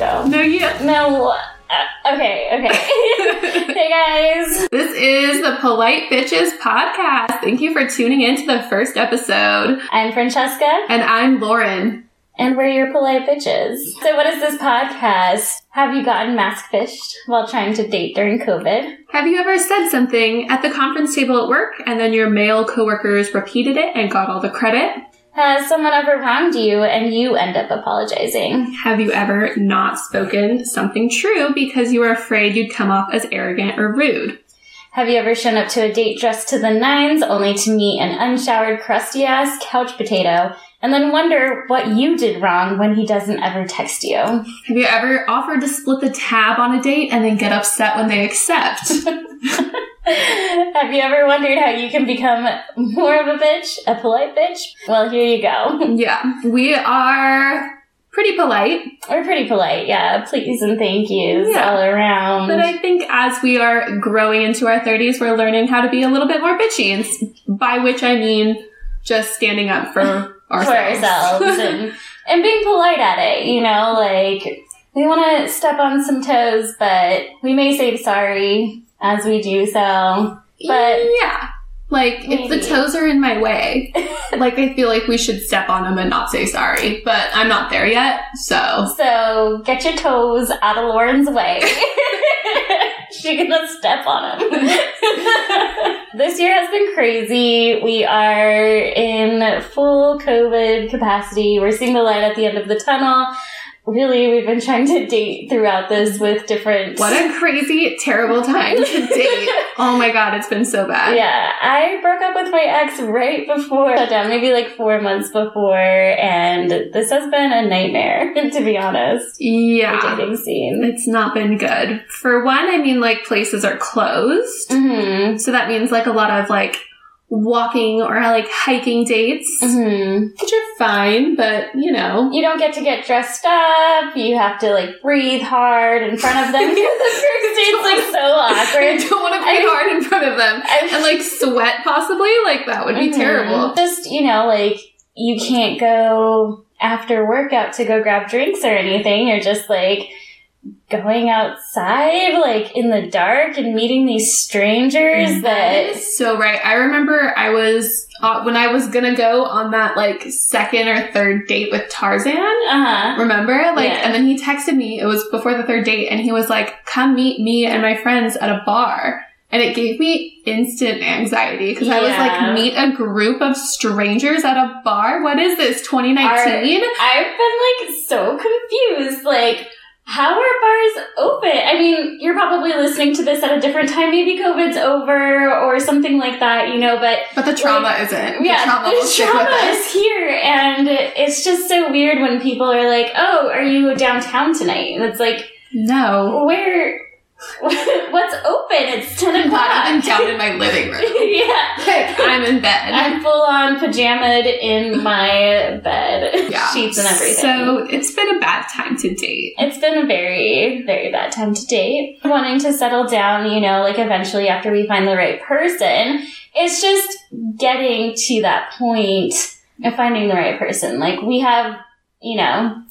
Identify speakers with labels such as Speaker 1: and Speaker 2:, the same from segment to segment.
Speaker 1: No, you.
Speaker 2: No. Uh, okay, okay. hey guys.
Speaker 1: This is the Polite Bitches podcast. Thank you for tuning in to the first episode.
Speaker 2: I'm Francesca.
Speaker 1: And I'm Lauren.
Speaker 2: And we're your polite bitches. So, what is this podcast? Have you gotten mask fished while trying to date during COVID?
Speaker 1: Have you ever said something at the conference table at work and then your male coworkers repeated it and got all the credit?
Speaker 2: Has someone ever wronged you and you end up apologizing?
Speaker 1: Have you ever not spoken something true because you were afraid you'd come off as arrogant or rude?
Speaker 2: Have you ever shown up to a date dressed to the nines only to meet an unshowered, crusty ass couch potato and then wonder what you did wrong when he doesn't ever text you?
Speaker 1: Have you ever offered to split the tab on a date and then get upset when they accept?
Speaker 2: Have you ever wondered how you can become more of a bitch, a polite bitch? Well, here you go.
Speaker 1: yeah, we are pretty polite.
Speaker 2: We're pretty polite, yeah. Please and thank yous
Speaker 1: Yeah.
Speaker 2: all around.
Speaker 1: But I think as we are growing into our 30s, we're learning how to be a little bit more bitchy, and by which I mean just standing up for ourselves.
Speaker 2: for ourselves and, and being polite at it, you know, like we want to step on some toes, but we may say sorry as we do so. But
Speaker 1: yeah. Like, if the toes are in my way, like, I feel like we should step on them and not say sorry. But I'm not there yet, so.
Speaker 2: so get your toes out of Lauren's way. She's gonna step on them. this year has been crazy. We are in full COVID capacity. We're seeing the light at the end of the tunnel. Really, we've been trying to date throughout this with different.
Speaker 1: What a crazy, terrible time to date. Oh my god, it's been so bad.
Speaker 2: Yeah, I broke up with my ex right before shutdown, maybe like four months before, and this has been a nightmare, to be honest. The
Speaker 1: Yeah.
Speaker 2: dating scene.
Speaker 1: It's not been good. For one, I mean, like, places are closed.
Speaker 2: hmm
Speaker 1: So that means, like, a lot of, like, walking or, like, hiking dates,
Speaker 2: hmm
Speaker 1: which are fine, but, you know.
Speaker 2: You don't get to get dressed up. You have to like breathe hard in front of them. the first date's like so
Speaker 1: I
Speaker 2: awkward.
Speaker 1: don't want to
Speaker 2: I-
Speaker 1: hard in front of them.
Speaker 2: I-
Speaker 1: And, like, sweat, possibly. Like, that would be
Speaker 2: Mhm.
Speaker 1: terrible.
Speaker 2: Just you know, like you can't go after workout to go grab drinks or anything. You're just like going outside, like in the dark, and meeting these strangers
Speaker 1: That
Speaker 2: that.
Speaker 1: is so right. I remember I was, uh, when I was gonna go on that, like, second or third date with Tarzan.
Speaker 2: Uh huh.
Speaker 1: Remember? Like,
Speaker 2: Yeah.
Speaker 1: and then he texted me, it was before the third date, and he was like, come meet me and my friends at a bar. And it gave me instant anxiety because I was like, meet a group of strangers at a bar? What is this, 2019?
Speaker 2: I've been like so confused. Like, how are bars open? I mean, you're probably listening to this at a different time. Maybe COVID's over or something like that, you know, but
Speaker 1: But the trauma isn't.
Speaker 2: yeah,
Speaker 1: the trauma
Speaker 2: the trauma is here. And it's just so weird when people are like, oh, are you downtown tonight? And it's like,
Speaker 1: No.
Speaker 2: where, what's open? It's 10 o'clock.
Speaker 1: I'm not even down in my living room.
Speaker 2: yeah.
Speaker 1: Like, I'm in bed.
Speaker 2: I'm full on pajamaed in my bed,
Speaker 1: yeah.
Speaker 2: sheets and everything.
Speaker 1: So it's been a bad time to date.
Speaker 2: It's been a very, very bad time to date. Wanting to settle down, you know, like eventually after we find the right person. It's just getting to that point of finding the right person. Like we have, you know,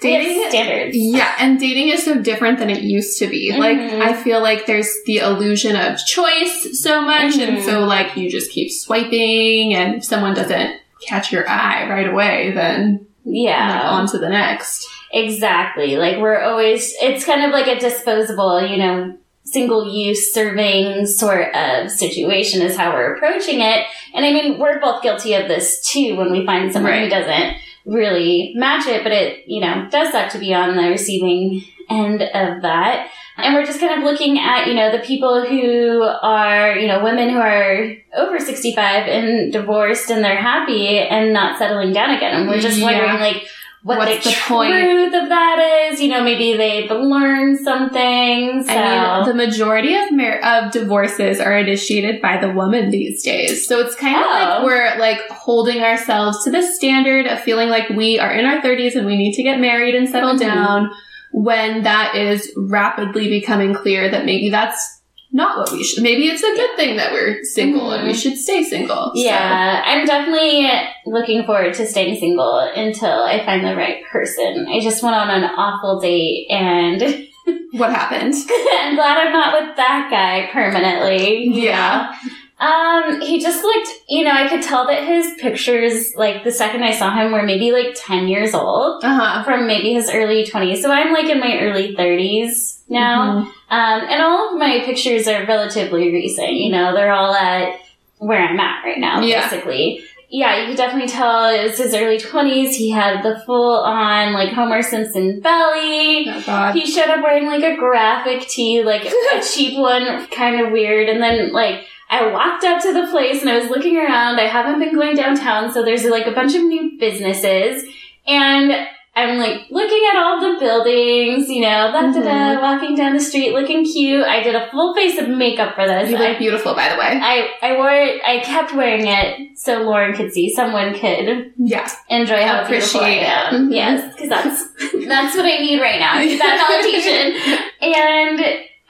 Speaker 1: Dating
Speaker 2: standards.
Speaker 1: Yeah, and dating is so different than it used to be. Like,
Speaker 2: Mhm.
Speaker 1: I feel like there's the illusion of choice so much, and
Speaker 2: Mhm.
Speaker 1: so, like, you just keep swiping, and if someone doesn't catch your eye right away, then
Speaker 2: Yeah.
Speaker 1: like, on to the next.
Speaker 2: Exactly. Like we're always, it's kind of like a disposable, you know, single use serving sort of situation is how we're approaching it. And I mean, we're both guilty of this too when we find someone who doesn't really match it, but it, you know, does suck to be on the receiving end of that. And we're just kind of looking at, you know, the people who are, you know, women who are over 65 and divorced and they're happy and not settling down again. And we're just
Speaker 1: Yeah.
Speaker 2: wondering, like, what
Speaker 1: What's
Speaker 2: the,
Speaker 1: the point?
Speaker 2: truth of that is. You know, maybe they've learned something. So.
Speaker 1: I mean, majority of mar- of divorces are initiated by the woman these days. So it's kind of
Speaker 2: Oh.
Speaker 1: like we're like holding ourselves to the standard of feeling like we are in our 30s and we need to get married and settle
Speaker 2: Mhm.
Speaker 1: down when that is rapidly becoming clear that maybe that's not what we should. Maybe it's a good thing that we're single and we
Speaker 2: Mhm.
Speaker 1: should stay single. So,
Speaker 2: Yeah, I'm definitely looking forward to staying single until I find the right person. I just went on an awful date and
Speaker 1: what happened?
Speaker 2: I'm glad I'm not with that guy permanently.
Speaker 1: Yeah.
Speaker 2: know? Um, he just looked, you know, I could tell that his pictures, like the second I saw him, were maybe like 10 years old
Speaker 1: Uh huh.
Speaker 2: from maybe his early 20s. So I'm like in my early 30s now.
Speaker 1: Mm-hmm.
Speaker 2: Um, and all of my pictures are relatively recent. You know, they're all at where I'm at right now,
Speaker 1: Yeah.
Speaker 2: basically. Yeah, you could definitely tell it was his early 20s. He had the full on, like, Homer Simpson belly.
Speaker 1: Oh God.
Speaker 2: He showed up wearing, like, a graphic tee, like a cheap one, kind of weird. And then, like, I walked up to the place and I was looking around. I haven't been going downtown, so there's, like, a bunch of new businesses. And I'm like looking at all the buildings, you know, da da da, walking down the street, looking cute. I did a full face of makeup for this.
Speaker 1: You
Speaker 2: I,
Speaker 1: look beautiful, by the way.
Speaker 2: I I wore it. I kept wearing it so Lauren could see. Someone could
Speaker 1: Yeah.
Speaker 2: enjoy how beautiful I
Speaker 1: Appreciate it.
Speaker 2: am.
Speaker 1: Mhm.
Speaker 2: Yes, because that's that's what I need right now. I that validation. And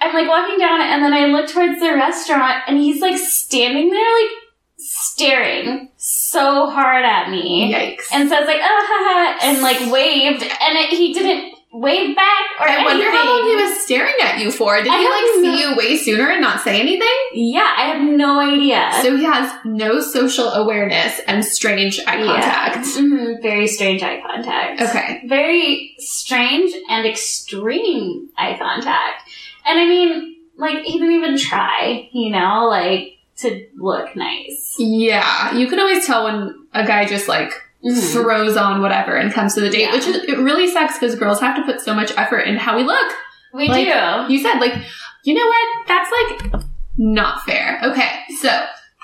Speaker 2: I'm like walking down, and then I look towards the restaurant, and he's like standing there, like staring so hard at me.
Speaker 1: Yikes.
Speaker 2: And so I was like, oh, haha, and like waved, and it, he didn't wave back or
Speaker 1: I wonder how long he was staring at you for. Did
Speaker 2: I
Speaker 1: he like
Speaker 2: no-
Speaker 1: see you way sooner and not say anything?
Speaker 2: Yeah, I have no idea.
Speaker 1: So he has no social awareness and strange eye contact.
Speaker 2: hmm very strange eye contact.
Speaker 1: Okay.
Speaker 2: Very strange and extreme eye contact. And I mean, like, he didn't even try, you know, like, to look nice.
Speaker 1: Yeah, you can always tell when a guy just like
Speaker 2: Mhm.
Speaker 1: throws on whatever and comes to the date,
Speaker 2: Yeah.
Speaker 1: which is, it really sucks because girls have to put so much effort in how we look.
Speaker 2: We
Speaker 1: Like,
Speaker 2: do.
Speaker 1: You said, like, you know what? That's like not fair. Okay, so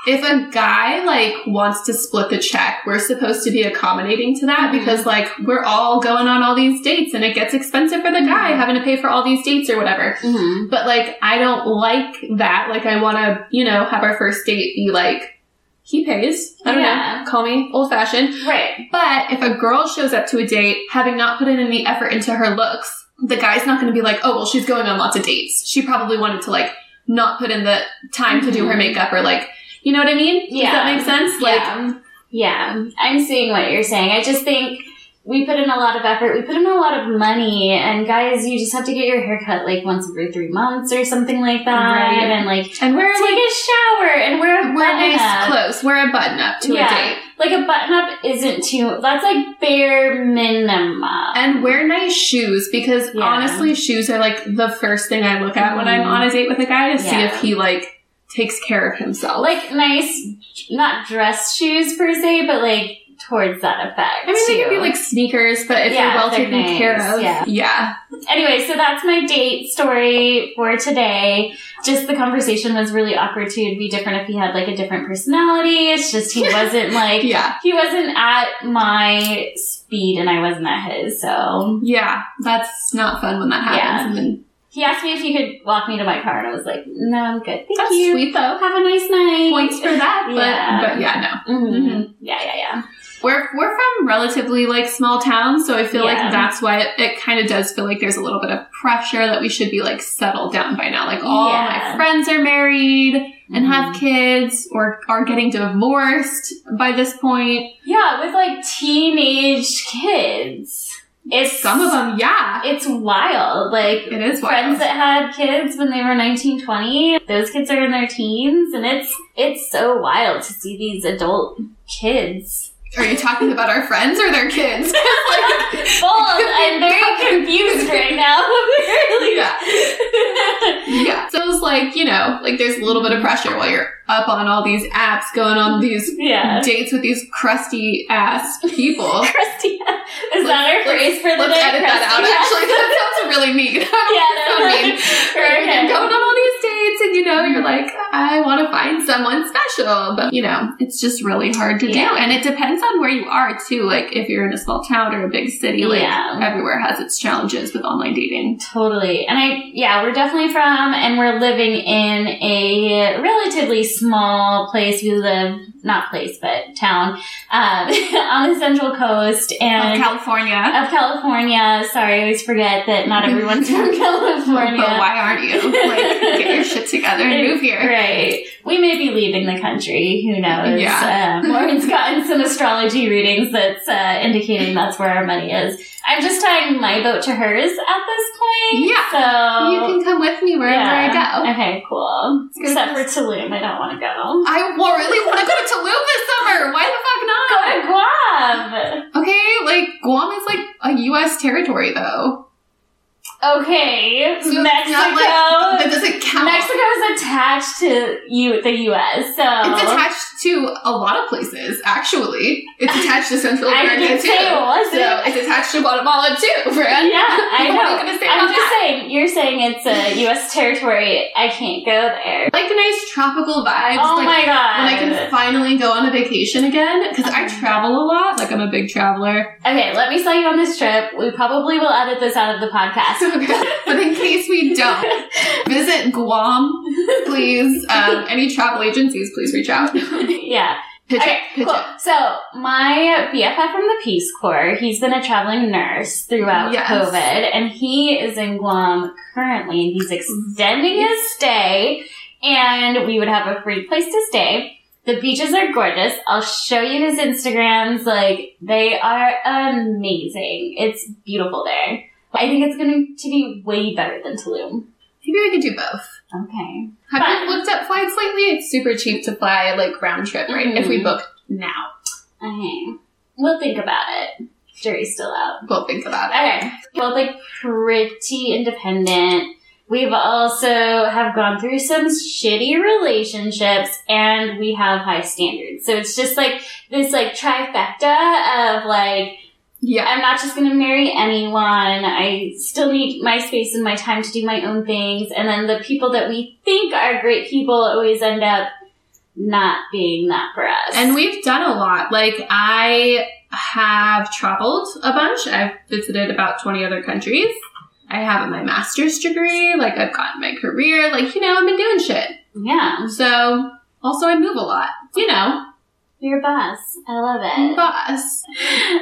Speaker 1: if a guy like wants to split the check, we're supposed to be accommodating to that
Speaker 2: Mhm.
Speaker 1: because like we're all going on all these dates and it gets expensive for the guy
Speaker 2: Mhm.
Speaker 1: having to pay for all these dates or whatever.
Speaker 2: hmm
Speaker 1: But like, I don't like that. Like, I want to, you know, have our first date be like, he pays. I don't
Speaker 2: Yeah.
Speaker 1: know. Call me old fashioned.
Speaker 2: Right.
Speaker 1: But if a girl shows up to a date having not put in any effort into her looks, the guy's not going to be like, oh, well, she's going on lots of dates. She probably wanted to like not put in the time to do her
Speaker 2: Mhm.
Speaker 1: makeup or like, you know what I mean? Yeah. Does
Speaker 2: Yeah.
Speaker 1: that make sense? Like,
Speaker 2: yeah. Yeah. I'm seeing what you're saying. I just think we put in a lot of effort. We put in a lot of money. And guys, you just have to get your hair cut like once every three months or something like that.
Speaker 1: Right.
Speaker 2: And like
Speaker 1: and wear
Speaker 2: take
Speaker 1: like,
Speaker 2: a shower and wear a
Speaker 1: wear nice
Speaker 2: up.
Speaker 1: clothes, wear a button up to
Speaker 2: Yeah.
Speaker 1: a date.
Speaker 2: Like a button up isn't too. That's like bare minimum.
Speaker 1: And wear nice shoes because
Speaker 2: Yeah.
Speaker 1: honestly, shoes are like the first thing I look at when I'm
Speaker 2: Mhm.
Speaker 1: on a date with a guy to see if he like takes care of himself.
Speaker 2: like nice, not dress shoes per se, but like towards that effect.
Speaker 1: I mean, they
Speaker 2: too.
Speaker 1: can be like sneakers, but if
Speaker 2: Yeah,
Speaker 1: you're well taken
Speaker 2: nice,
Speaker 1: care of,
Speaker 2: yeah.
Speaker 1: yeah.
Speaker 2: Anyway, so that's my date story for today. Just the conversation was really awkward too. It'd be different if he had like a different personality. It's just he wasn't like
Speaker 1: yeah,
Speaker 2: he wasn't at my speed and I wasn't at his. So
Speaker 1: yeah, that's not fun when that happens.
Speaker 2: Yeah. He asked me if he could walk me to my car, and I was like, "No, I'm good. Thank
Speaker 1: that's
Speaker 2: you.
Speaker 1: sweet though.
Speaker 2: Have a nice night."
Speaker 1: Points for that, but
Speaker 2: Yeah.
Speaker 1: but yeah, no.
Speaker 2: Mhm.
Speaker 1: Mhm.
Speaker 2: Yeah, yeah, yeah.
Speaker 1: We're we're from relatively like small towns, so I feel
Speaker 2: Yeah.
Speaker 1: like that's why it, it kind of does feel like there's a little bit of pressure that we should be like settled down by now. Like all
Speaker 2: Yeah.
Speaker 1: my friends are married and have
Speaker 2: Mhm.
Speaker 1: kids or are getting divorced by this point.
Speaker 2: Yeah, with like teenage kids. It's
Speaker 1: Some of them, yeah,
Speaker 2: It's wild. Like
Speaker 1: it is
Speaker 2: friends that had kids when they were 19, 20, those kids are in their teens and it's it's so wild to see these adult kids.
Speaker 1: Are you talking about our friends or their kids?
Speaker 2: Both. I'm very confused right now. really.
Speaker 1: yeah. Yeah. So it's like, you know, like there's a little bit of pressure while you're up on all these apps, going on these
Speaker 2: Yeah.
Speaker 1: dates with these crusty ass people.
Speaker 2: Krusty. Is that our phrase for the
Speaker 1: Let's
Speaker 2: day?
Speaker 1: edit that out.
Speaker 2: Krusty?
Speaker 1: Actually, that sounds really mean.
Speaker 2: Yeah,
Speaker 1: so mean. Right?
Speaker 2: Okay.
Speaker 1: Going on all these dates, and you know, you're like, I want to find someone special, but you know, it's just really hard to do, and it depends on where you are too. Like if you're in a small town or a big city, like
Speaker 2: Yeah.
Speaker 1: everywhere has its challenges with online dating.
Speaker 2: Totally. And I, yeah, we're definitely from, and we're living in a relatively small place. We live, not place, but town, um, on the Central Coast and
Speaker 1: Of California.
Speaker 2: of California. Sorry, I always forget that not everyone's from California.
Speaker 1: But why aren't you? Like, get your shit together and move here.
Speaker 2: Right. We may be leaving the country. Who knows?
Speaker 1: Yeah.
Speaker 2: Um, Lauren's gotten some astrology readings that's uh, indicating that's where our money is. I'm just tying my boat to hers at this point.
Speaker 1: Yeah.
Speaker 2: So
Speaker 1: You can come with me wherever
Speaker 2: yeah.
Speaker 1: Go.
Speaker 2: Okay, cool. Except for Tulum, I don't want to go.
Speaker 1: I really want to go to Tulum this summer. Why the fuck not?
Speaker 2: Go to Guam.
Speaker 1: Okay, like Guam is like a U.S. territory though.
Speaker 2: Okay,
Speaker 1: So
Speaker 2: Mexico.
Speaker 1: like- that doesn't count.
Speaker 2: Mexico is attached to you, the U.S. So
Speaker 1: It's attached to a lot of places, actually. It's attached to Central America too.
Speaker 2: say it wasn't.
Speaker 1: So it's attached to Guatemala too, Fran.
Speaker 2: Yeah, I
Speaker 1: What are
Speaker 2: know.
Speaker 1: you say
Speaker 2: I'm just
Speaker 1: that?
Speaker 2: saying, you're saying it's a U.S. territory. I can't go there.
Speaker 1: Like the nice tropical vibes.
Speaker 2: Oh
Speaker 1: like,
Speaker 2: my god.
Speaker 1: When I can finally go on a vacation again, because I travel a lot. Like I'm a big traveler.
Speaker 2: okay, let me sell you on this trip. We probably will edit this out of the podcast.
Speaker 1: but in case we don't, visit Guam, please. Um, any travel agencies, please reach out.
Speaker 2: yeah.
Speaker 1: Pitch
Speaker 2: Okay,
Speaker 1: it. Pitch
Speaker 2: cool.
Speaker 1: it.
Speaker 2: So my BFF from the Peace Corps, he's been a traveling nurse throughout
Speaker 1: Yes.
Speaker 2: COVID, and he is in Guam currently, and he's extending his stay, and we would have a free place to stay. The beaches are gorgeous. I'll show you his Instagrams. Like, they are amazing. It's beautiful there. I think it's going to be way better than Tulum.
Speaker 1: Maybe we could do both.
Speaker 2: Okay.
Speaker 1: Have
Speaker 2: Fun.
Speaker 1: you looked up flights lately? It's super cheap to fly like round trip, right? If we
Speaker 2: Mhm.
Speaker 1: book now,
Speaker 2: Okay. We'll think about it. Jury's still out.
Speaker 1: we'll think about it.
Speaker 2: Okay. Both like pretty independent. We've also have gone through some shitty relationships and we have high standards. So it's just like this like trifecta of like
Speaker 1: Yeah.
Speaker 2: I'm not just gonna marry anyone. I still need my space and my time to do my own things. And then the people that we think are great people always end up not being that for us.
Speaker 1: And we've done a lot. Like I have traveled a bunch. I've visited about 20 other countries. I have my master's degree. Like I've gotten my career. Like, you know, I've been doing shit.
Speaker 2: yeah,
Speaker 1: So also I move a lot. You know,
Speaker 2: you're a boss. I love it.
Speaker 1: boss.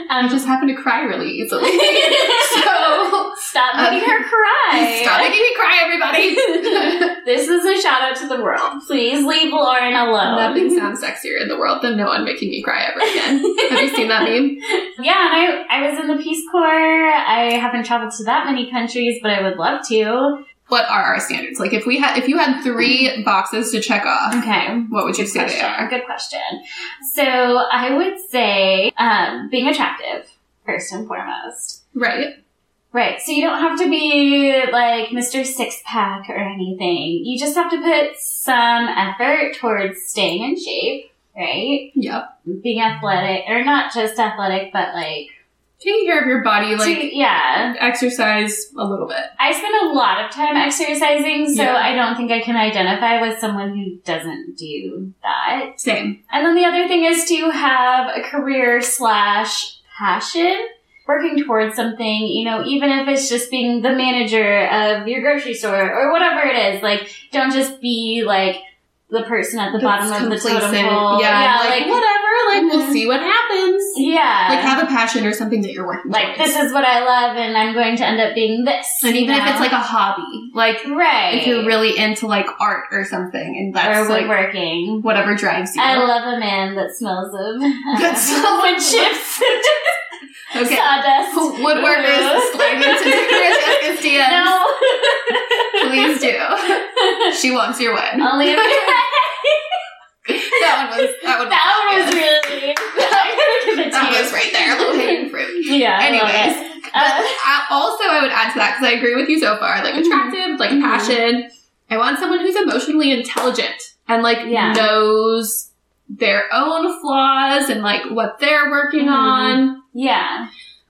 Speaker 1: I
Speaker 2: Um,
Speaker 1: just happen to cry really easily. so
Speaker 2: Stop making her cry.
Speaker 1: stop making me cry, everybody.
Speaker 2: this is a shout out to the world. Please leave Lauren alone.
Speaker 1: Nothing sounds sexier in the world than no one making me cry ever again. Have you seen that meme?
Speaker 2: Yeah, and I, I was in the Peace Corps. I haven't traveled to that many countries, but I would love to.
Speaker 1: What are our standards? Like if we had if you had three boxes to check off,
Speaker 2: Okay.
Speaker 1: what would you
Speaker 2: Good
Speaker 1: say they are?
Speaker 2: Good question. So I would say um, being attractive first and foremost.
Speaker 1: Right.
Speaker 2: Right. So you don't have to be like Mr. Six Pack or anything. You just have to put some effort towards staying in shape. Right.
Speaker 1: Yep.
Speaker 2: Being athletic, or not just athletic, but like,
Speaker 1: Taking care of your body, like
Speaker 2: to- yeah.
Speaker 1: exercise a little bit.
Speaker 2: I spend a lot of time exercising, so
Speaker 1: Yeah.
Speaker 2: I don't think I can identify with someone who doesn't do that.
Speaker 1: Same.
Speaker 2: And then the other thing is to have a career slash passion, working towards something, you know, even if it's just being the manager of your grocery store or whatever it is. Like, don't just be like the person at the
Speaker 1: That's
Speaker 2: bottom of the totem pole.
Speaker 1: Yeah, like,
Speaker 2: like,
Speaker 1: whatever. We'll
Speaker 2: Mhm.
Speaker 1: see what happens.
Speaker 2: yeah.
Speaker 1: Like have a passion or something that you're working
Speaker 2: Like,
Speaker 1: towards.
Speaker 2: this is what I love, and I'm going to end up being this.
Speaker 1: and even if it's like a hobby, like
Speaker 2: right,
Speaker 1: if you're really into like art or something, and that's
Speaker 2: or
Speaker 1: that's like
Speaker 2: woodworking.
Speaker 1: whatever drives you.
Speaker 2: I love a man that smells of
Speaker 1: That smells
Speaker 2: wood chips,
Speaker 1: okay.
Speaker 2: sawdust,
Speaker 1: Woodworkers slide into Jessica's DMs.
Speaker 2: No,
Speaker 1: Please do. She wants your win.
Speaker 2: only if
Speaker 1: That one was that one.
Speaker 2: that one was really. I gotta give it to
Speaker 1: that was right there, low hanging fruit.
Speaker 2: Yeah.
Speaker 1: Anyways,
Speaker 2: Uh,
Speaker 1: I, also I would add to that because I agree with you so far. Like
Speaker 2: Mhm.
Speaker 1: attractive, like
Speaker 2: Mhm.
Speaker 1: passion. I want someone who's emotionally intelligent and like
Speaker 2: Yeah.
Speaker 1: knows their own flaws and like what they're working
Speaker 2: Mhm.
Speaker 1: on.
Speaker 2: yeah.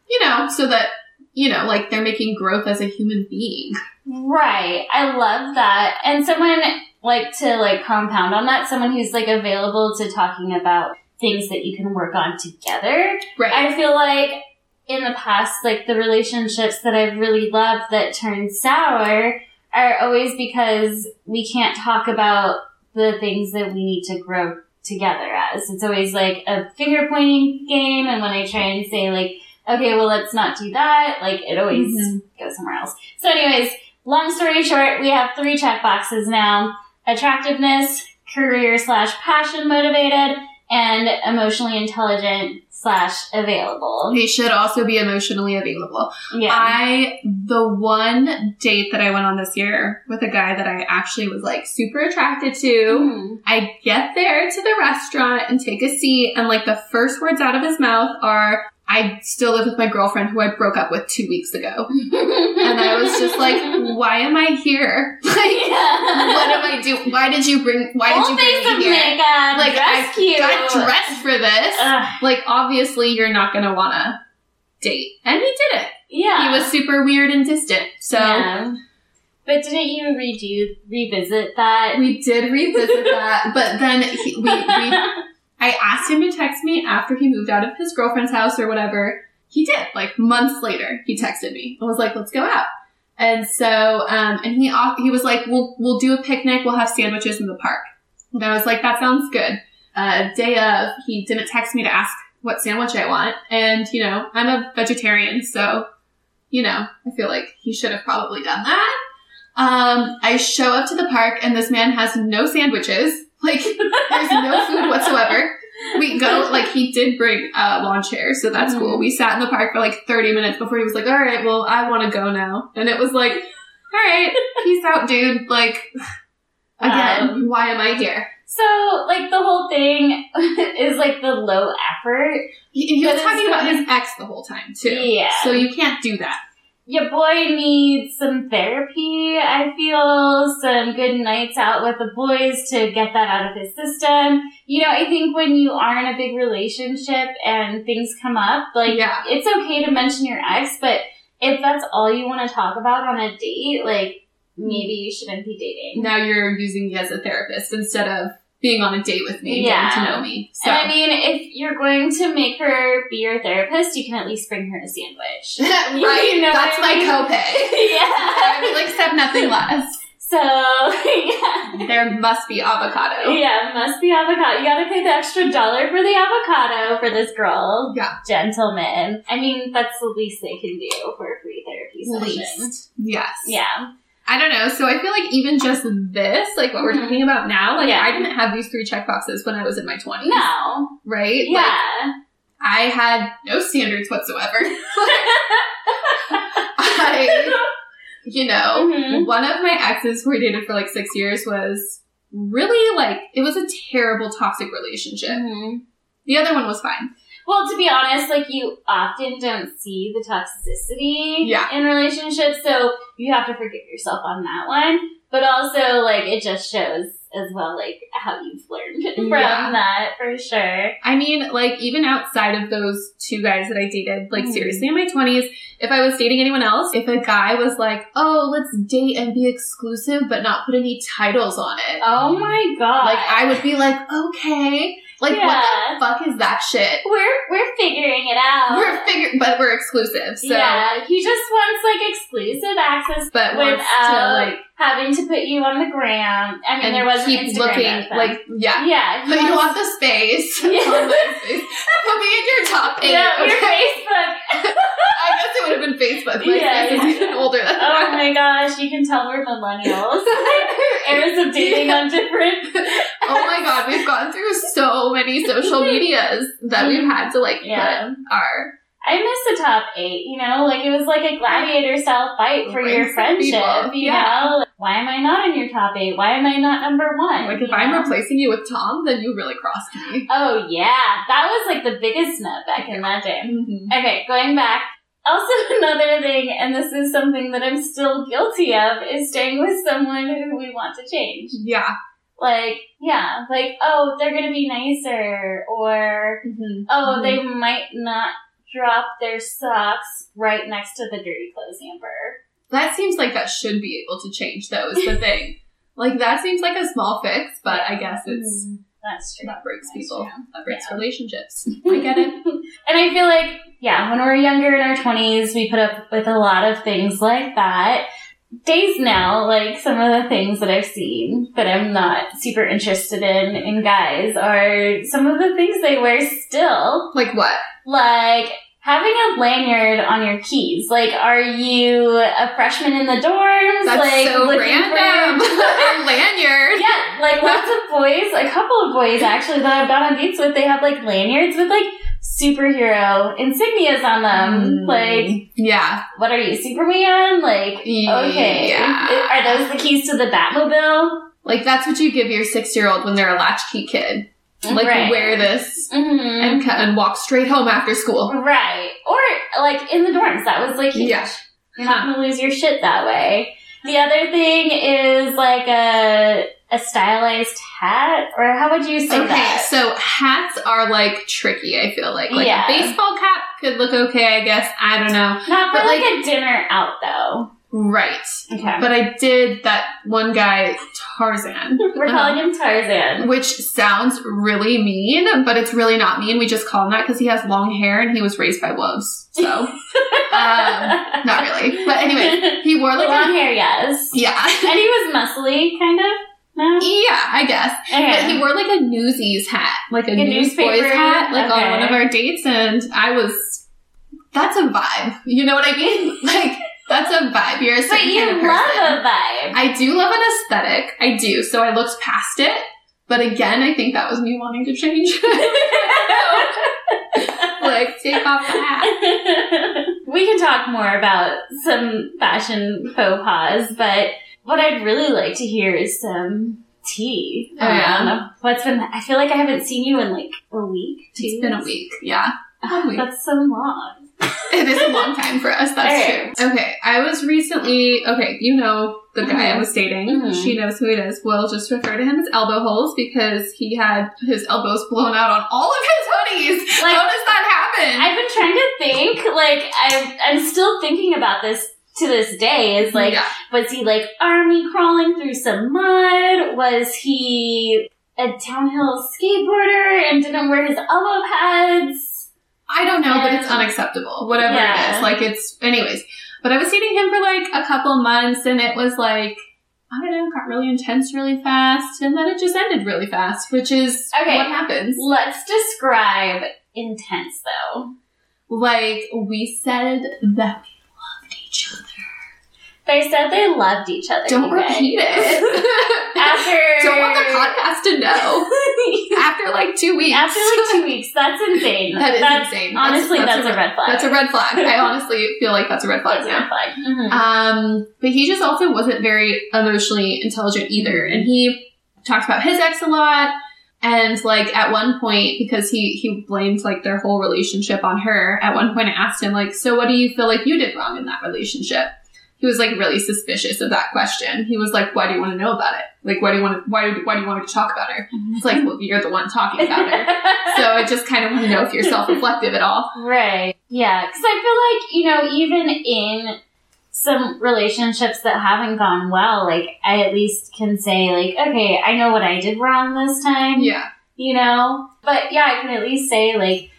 Speaker 1: You know, so that you know, like they're making growth as a human being.
Speaker 2: Right. I love that. And someone like to like compound on that, someone who's like available to talking about things that you can work on together.
Speaker 1: Right.
Speaker 2: I feel like in the past, like the relationships that I've really loved that turned sour are always because we can't talk about the things that we need to grow together as. It's always like a finger pointing game. And when I try and say like, okay, well, let's not do that, like it always
Speaker 1: Mhm.
Speaker 2: go somewhere else. So anyways, long story short, we have three check boxes now. Attractiveness, career slash passion motivated, and emotionally intelligent slash available.
Speaker 1: They should also be emotionally available.
Speaker 2: Yeah.
Speaker 1: I the one date that I went on this year with a guy that I actually was like super attracted to.
Speaker 2: Mhm.
Speaker 1: I get there to the restaurant and take a seat, and like the first words out of his mouth are, I still live with my girlfriend who I broke up with two weeks ago. And I was just like, why am I here? Like, what am I doing? Why did you bring, why did you bring me here?
Speaker 2: makeup,
Speaker 1: Like, I got dressed for this.
Speaker 2: Ugh,
Speaker 1: Like, obviously, you're not gonna wanna date. And he did it.
Speaker 2: yeah.
Speaker 1: He was super weird and distant. So,
Speaker 2: Yeah. But didn't you redo revisit that?
Speaker 1: we did revisit that, but then he, we, we I asked him to text me after he moved out of his girlfriend's house or whatever. He did. Like months later, he texted me and was like, "Let's go out." And so, um, and he he was like, "We'll we'll do a picnic. We'll have sandwiches in the park." And I was like, "That sounds good." Uh, day of, he didn't text me to ask what sandwich I want, and you know, I'm a vegetarian, so you know, I feel like he should have probably done that. Um, I show up to the park, and this man has no sandwiches. Like, there's no food whatsoever. We go, like, he did bring a lawn chair, so that's cool. We sat in the park for like 30 minutes before he was like, all right, well, I want to go now. And it was like, all right, peace out, dude. Like, again,
Speaker 2: Um,
Speaker 1: why am I here?
Speaker 2: So, like, the whole thing is like the low effort.
Speaker 1: He, he was talking about his ex the whole time, too.
Speaker 2: Yeah.
Speaker 1: So you can't do that.
Speaker 2: Your boy needs some therapy, I feel, some good nights out with the boys to get that out of his system. You know, I think when you are in a big relationship and things come up, like,
Speaker 1: Yeah.
Speaker 2: it's okay to mention your ex, but if that's all you want to talk about on a date, like, maybe you shouldn't be dating.
Speaker 1: Now you're using me as a therapist instead of being on a date with me
Speaker 2: Yeah.
Speaker 1: getting to know me. So.
Speaker 2: And I mean, if you're going to make her be your therapist, you can at least bring her a sandwich.
Speaker 1: right?
Speaker 2: You know
Speaker 1: That's
Speaker 2: what I
Speaker 1: my
Speaker 2: mean?
Speaker 1: copay. I
Speaker 2: yeah.
Speaker 1: will accept nothing less.
Speaker 2: So, yeah.
Speaker 1: There must be avocado.
Speaker 2: Yeah, must be avocado. You gotta pay the extra dollar for the avocado for this girl.
Speaker 1: Yeah.
Speaker 2: Gentlemen. I mean, that's the least they can do for a free therapy session.
Speaker 1: Least. Yes.
Speaker 2: Yeah.
Speaker 1: I don't know. So I feel like even just this, like what we're
Speaker 2: Mhm.
Speaker 1: talking about now, like
Speaker 2: Yeah.
Speaker 1: I didn't have these three check boxes when I was in my 20s.
Speaker 2: No.
Speaker 1: Right? Like,
Speaker 2: Yeah.
Speaker 1: I had no standards whatsoever. I, you know,
Speaker 2: Mhm.
Speaker 1: one of my exes who I dated for like six years was really like, it was a terrible toxic relationship.
Speaker 2: Mhm.
Speaker 1: The other one was fine.
Speaker 2: Well, to be honest, like you often don't see the toxicity
Speaker 1: Yeah.
Speaker 2: in relationships, so you have to forgive yourself on that one. But also, like, it just shows as well, like, how you've learned from
Speaker 1: Yeah.
Speaker 2: that for sure.
Speaker 1: I mean, like, even outside of those two guys that I dated, like,
Speaker 2: Mhm.
Speaker 1: seriously, in my 20s, if I was dating anyone else, if a guy was like, oh, let's date and be exclusive, but not put any titles on it,
Speaker 2: Oh my god!
Speaker 1: like, I would be like, okay. Like,
Speaker 2: Yeah.
Speaker 1: what the fuck is that shit?
Speaker 2: we're we're figuring it out.
Speaker 1: We're figuring, but we're exclusive, so.
Speaker 2: yeah, he just wants like exclusive access
Speaker 1: But wants to,
Speaker 2: uh,
Speaker 1: like,
Speaker 2: having to put you on the gram. I mean,
Speaker 1: and
Speaker 2: there wasn't
Speaker 1: keep
Speaker 2: Instagram
Speaker 1: looking, like, yeah.
Speaker 2: yeah,
Speaker 1: But you want the space.
Speaker 2: Yeah.
Speaker 1: on space. Put me in your top eight.
Speaker 2: yeah, your? Facebook.
Speaker 1: I guess it would have been Facebook. My
Speaker 2: Yeah, yeah.
Speaker 1: even older than
Speaker 2: Oh my gosh, you can tell we're millennials. Eras of dating on different.
Speaker 1: oh my god, we've gone through so many social medias that we've had to like
Speaker 2: Yeah.
Speaker 1: put our
Speaker 2: I miss the top eight, you know? Like, it was like a gladiator style fight for your friendship, you
Speaker 1: yeah.
Speaker 2: know? Why am I not in your top eight? Why am I not number one?
Speaker 1: like if
Speaker 2: you
Speaker 1: I'm
Speaker 2: know?
Speaker 1: replacing you with Tom, then you really crossed me.
Speaker 2: Oh, yeah. That was like the biggest nut back in that day.
Speaker 1: Mm-hmm.
Speaker 2: Okay, going back. Also, another thing, and this is something that I'm still guilty of, is staying with someone who we want to change.
Speaker 1: Yeah.
Speaker 2: Like, yeah, like, oh, they're gonna be nicer, or
Speaker 1: Mm-hmm.
Speaker 2: oh,
Speaker 1: Mhm.
Speaker 2: they might not drop their socks right next to the dirty clothes hamper.
Speaker 1: That seems like that should be able to change though, is the thing. Like that seems like a small fix, but I guess it's
Speaker 2: Mhm. That's true.
Speaker 1: that breaks
Speaker 2: That's
Speaker 1: people.
Speaker 2: true.
Speaker 1: That breaks
Speaker 2: Yeah.
Speaker 1: relationships. I get it.
Speaker 2: and I feel like, yeah, when we're younger in our 20s, we put up with a lot of things like that. Days now, like some of the things that I've seen that I'm not super interested in in guys are some of the things they wear still.
Speaker 1: Like what?
Speaker 2: Like having a lanyard on your keys. Like, are you a freshman in the dorms?
Speaker 1: That's
Speaker 2: like,
Speaker 1: so random. a lanyard.
Speaker 2: yeah, like lots of boys, a couple of boys actually that I've gone on dates with, they have like lanyards with like superhero insignias on them.
Speaker 1: Mm.
Speaker 2: Like,
Speaker 1: Yeah.
Speaker 2: what are you, Superman? Like, okay.
Speaker 1: Yeah.
Speaker 2: Are those the keys to the Batmobile?
Speaker 1: Like that's what you give your six year old when they're a latchkey kid. Like
Speaker 2: right.
Speaker 1: wear this
Speaker 2: hmm
Speaker 1: and and walk straight home after school.
Speaker 2: Right. Or like in the dorms. That was like huge.
Speaker 1: Yeah.
Speaker 2: You're not gonna lose your shit that way. The other thing is like a a stylized hat, or how would you say
Speaker 1: Okay,
Speaker 2: that?
Speaker 1: so hats are like tricky. I feel like like
Speaker 2: Yeah.
Speaker 1: a baseball cap could look okay. I guess I don't know.
Speaker 2: Not for
Speaker 1: but,
Speaker 2: like,
Speaker 1: like-
Speaker 2: a dinner out though.
Speaker 1: Right,
Speaker 2: Okay.
Speaker 1: but I did that one guy Tarzan.
Speaker 2: We're calling him Tarzan.
Speaker 1: which sounds really mean, but it's really not mean. We just call him that because he has long hair and he was raised by wolves. So, um, not really. But anyway, he wore like
Speaker 2: long
Speaker 1: a,
Speaker 2: hair, yes.
Speaker 1: yeah,
Speaker 2: And he was muscly, kind of. No.
Speaker 1: yeah, I guess. But he wore like a Newsies hat, like a,
Speaker 2: Like a
Speaker 1: Newsboys hat, like
Speaker 2: Okay.
Speaker 1: on one of our dates, and I was. That's a vibe. You know what I mean? Like that's a vibe. You're a
Speaker 2: But you
Speaker 1: kind of
Speaker 2: love
Speaker 1: person.
Speaker 2: a vibe.
Speaker 1: I do love an aesthetic. I do. So I looked past it. But again, I think that was me wanting to change. like, take off the hat.
Speaker 2: we can talk more about some fashion faux pas, but what I'd really like to hear is some tea.
Speaker 1: Oh, yeah?
Speaker 2: on What's been? I feel like I haven't seen you in like a week. Two.
Speaker 1: It's been a week. Yeah.
Speaker 2: Ah,
Speaker 1: week.
Speaker 2: That's so long.
Speaker 1: It is a long time for us. That's
Speaker 2: Alright.
Speaker 1: true. Okay. I was recently, okay, you know the guy I
Speaker 2: Mhm.
Speaker 1: was dating.
Speaker 2: Mhm.
Speaker 1: She knows who it is. We'll just refer to him as elbow holes because he had his elbows blown out on all of his hoodies.
Speaker 2: Like-
Speaker 1: How does that happen?
Speaker 2: I've been trying to think. Like I'm, I'm still thinking about this to this day. Is like,
Speaker 1: yeah.
Speaker 2: was he like army crawling through some mud? Was he a downhill skateboarder and didn't wear his elbow pads?
Speaker 1: I don't know, but it's unacceptable. Whatever it
Speaker 2: Yeah.
Speaker 1: is. Like it's anyways. But I was dating him for like a couple months and it was like I don't know, got really intense really fast and then it just ended really fast, which is
Speaker 2: Okay.
Speaker 1: what happens.
Speaker 2: Let's describe intense though.
Speaker 1: Like we said that
Speaker 2: They said they loved each other.
Speaker 1: Don't repeat it.
Speaker 2: After
Speaker 1: don't want the podcast to know. After like two weeks.
Speaker 2: After like two weeks, that's insane.
Speaker 1: That is
Speaker 2: that's,
Speaker 1: insane. That's-
Speaker 2: Honestly,
Speaker 1: that's
Speaker 2: that's,
Speaker 1: a
Speaker 2: a red flag.
Speaker 1: That's a red flag. I honestly feel like that's a red flag
Speaker 2: That's a
Speaker 1: now.
Speaker 2: red flag. Mhm.
Speaker 1: Um, but he just also wasn't very emotionally intelligent either. And he talked about his ex a lot. And like at one point, because he, he blamed like their whole relationship on her, at one point I asked him like, so what do you feel like you did wrong in that relationship? He was like really suspicious of that question. He was like, why do you want to know about it? Like, why do you want to, why, why do you want me to talk about her? Mm-hmm. It's like, well, you're the one talking about her. So I just kind of want to know if you're self-reflective at all.
Speaker 2: Right. Yeah. Because I feel like, you know, even in some relationships that haven't gone well, like, I at least can say, like, okay, I know what I did wrong this time,
Speaker 1: Yeah.
Speaker 2: you know? But yeah, I can at least say, like,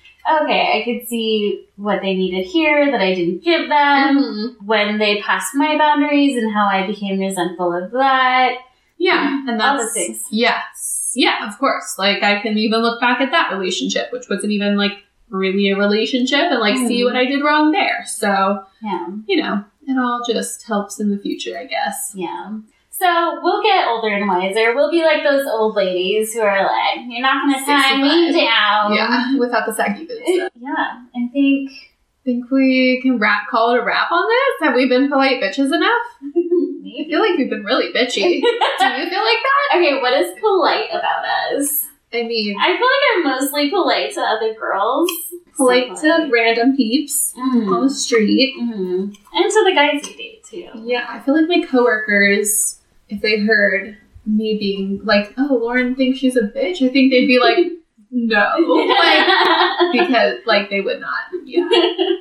Speaker 2: okay, I could see what they needed here that I didn't give them,
Speaker 1: Mhm.
Speaker 2: when they passed my boundaries and how I became resentful of that.
Speaker 1: Yeah, and
Speaker 2: All the
Speaker 1: that's
Speaker 2: things.
Speaker 1: yes, yeah, of course. Like I can even look back at that relationship, which wasn't even like really a relationship, and like see
Speaker 2: Mhm.
Speaker 1: what I did wrong there. So
Speaker 2: Yeah.
Speaker 1: you know, it all just helps in the future, I guess.
Speaker 2: Yeah. So we'll get older and wiser. We'll be like those old ladies who are like, "You're not going to tie me down."
Speaker 1: Yeah, without the saggy boots.
Speaker 2: Yeah. I think.
Speaker 1: think we can wrap, call it a wrap on this. Have we been polite bitches enough? I feel like we've been really bitchy. Do you feel like that?
Speaker 2: okay, what is polite about us?
Speaker 1: I mean,
Speaker 2: I feel like I'm mostly polite to other girls.
Speaker 1: polite to random peeps on
Speaker 2: Mm-hmm.
Speaker 1: the street.
Speaker 2: hmm And to the guys we date too.
Speaker 1: Yeah, I feel like my coworkers, if they heard me being like, "Oh, Lauren thinks she's a bitch," I think they'd be like, "No," like because like they would not. Yeah,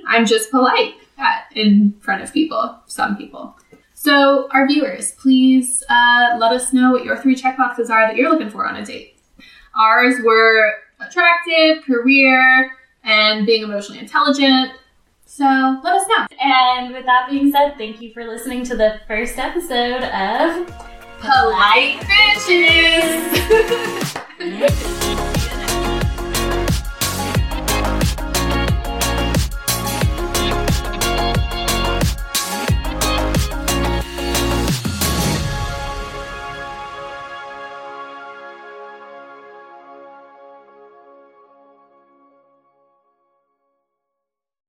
Speaker 1: I'm just polite at, in front of people, some people. So, our viewers, please uh, let us know what your three checkboxes are that you're looking for on a date. Ours were attractive, career, and being emotionally intelligent. So, let us know.
Speaker 2: and with that being said, thank you for listening to the first episode of
Speaker 1: Polite bitches!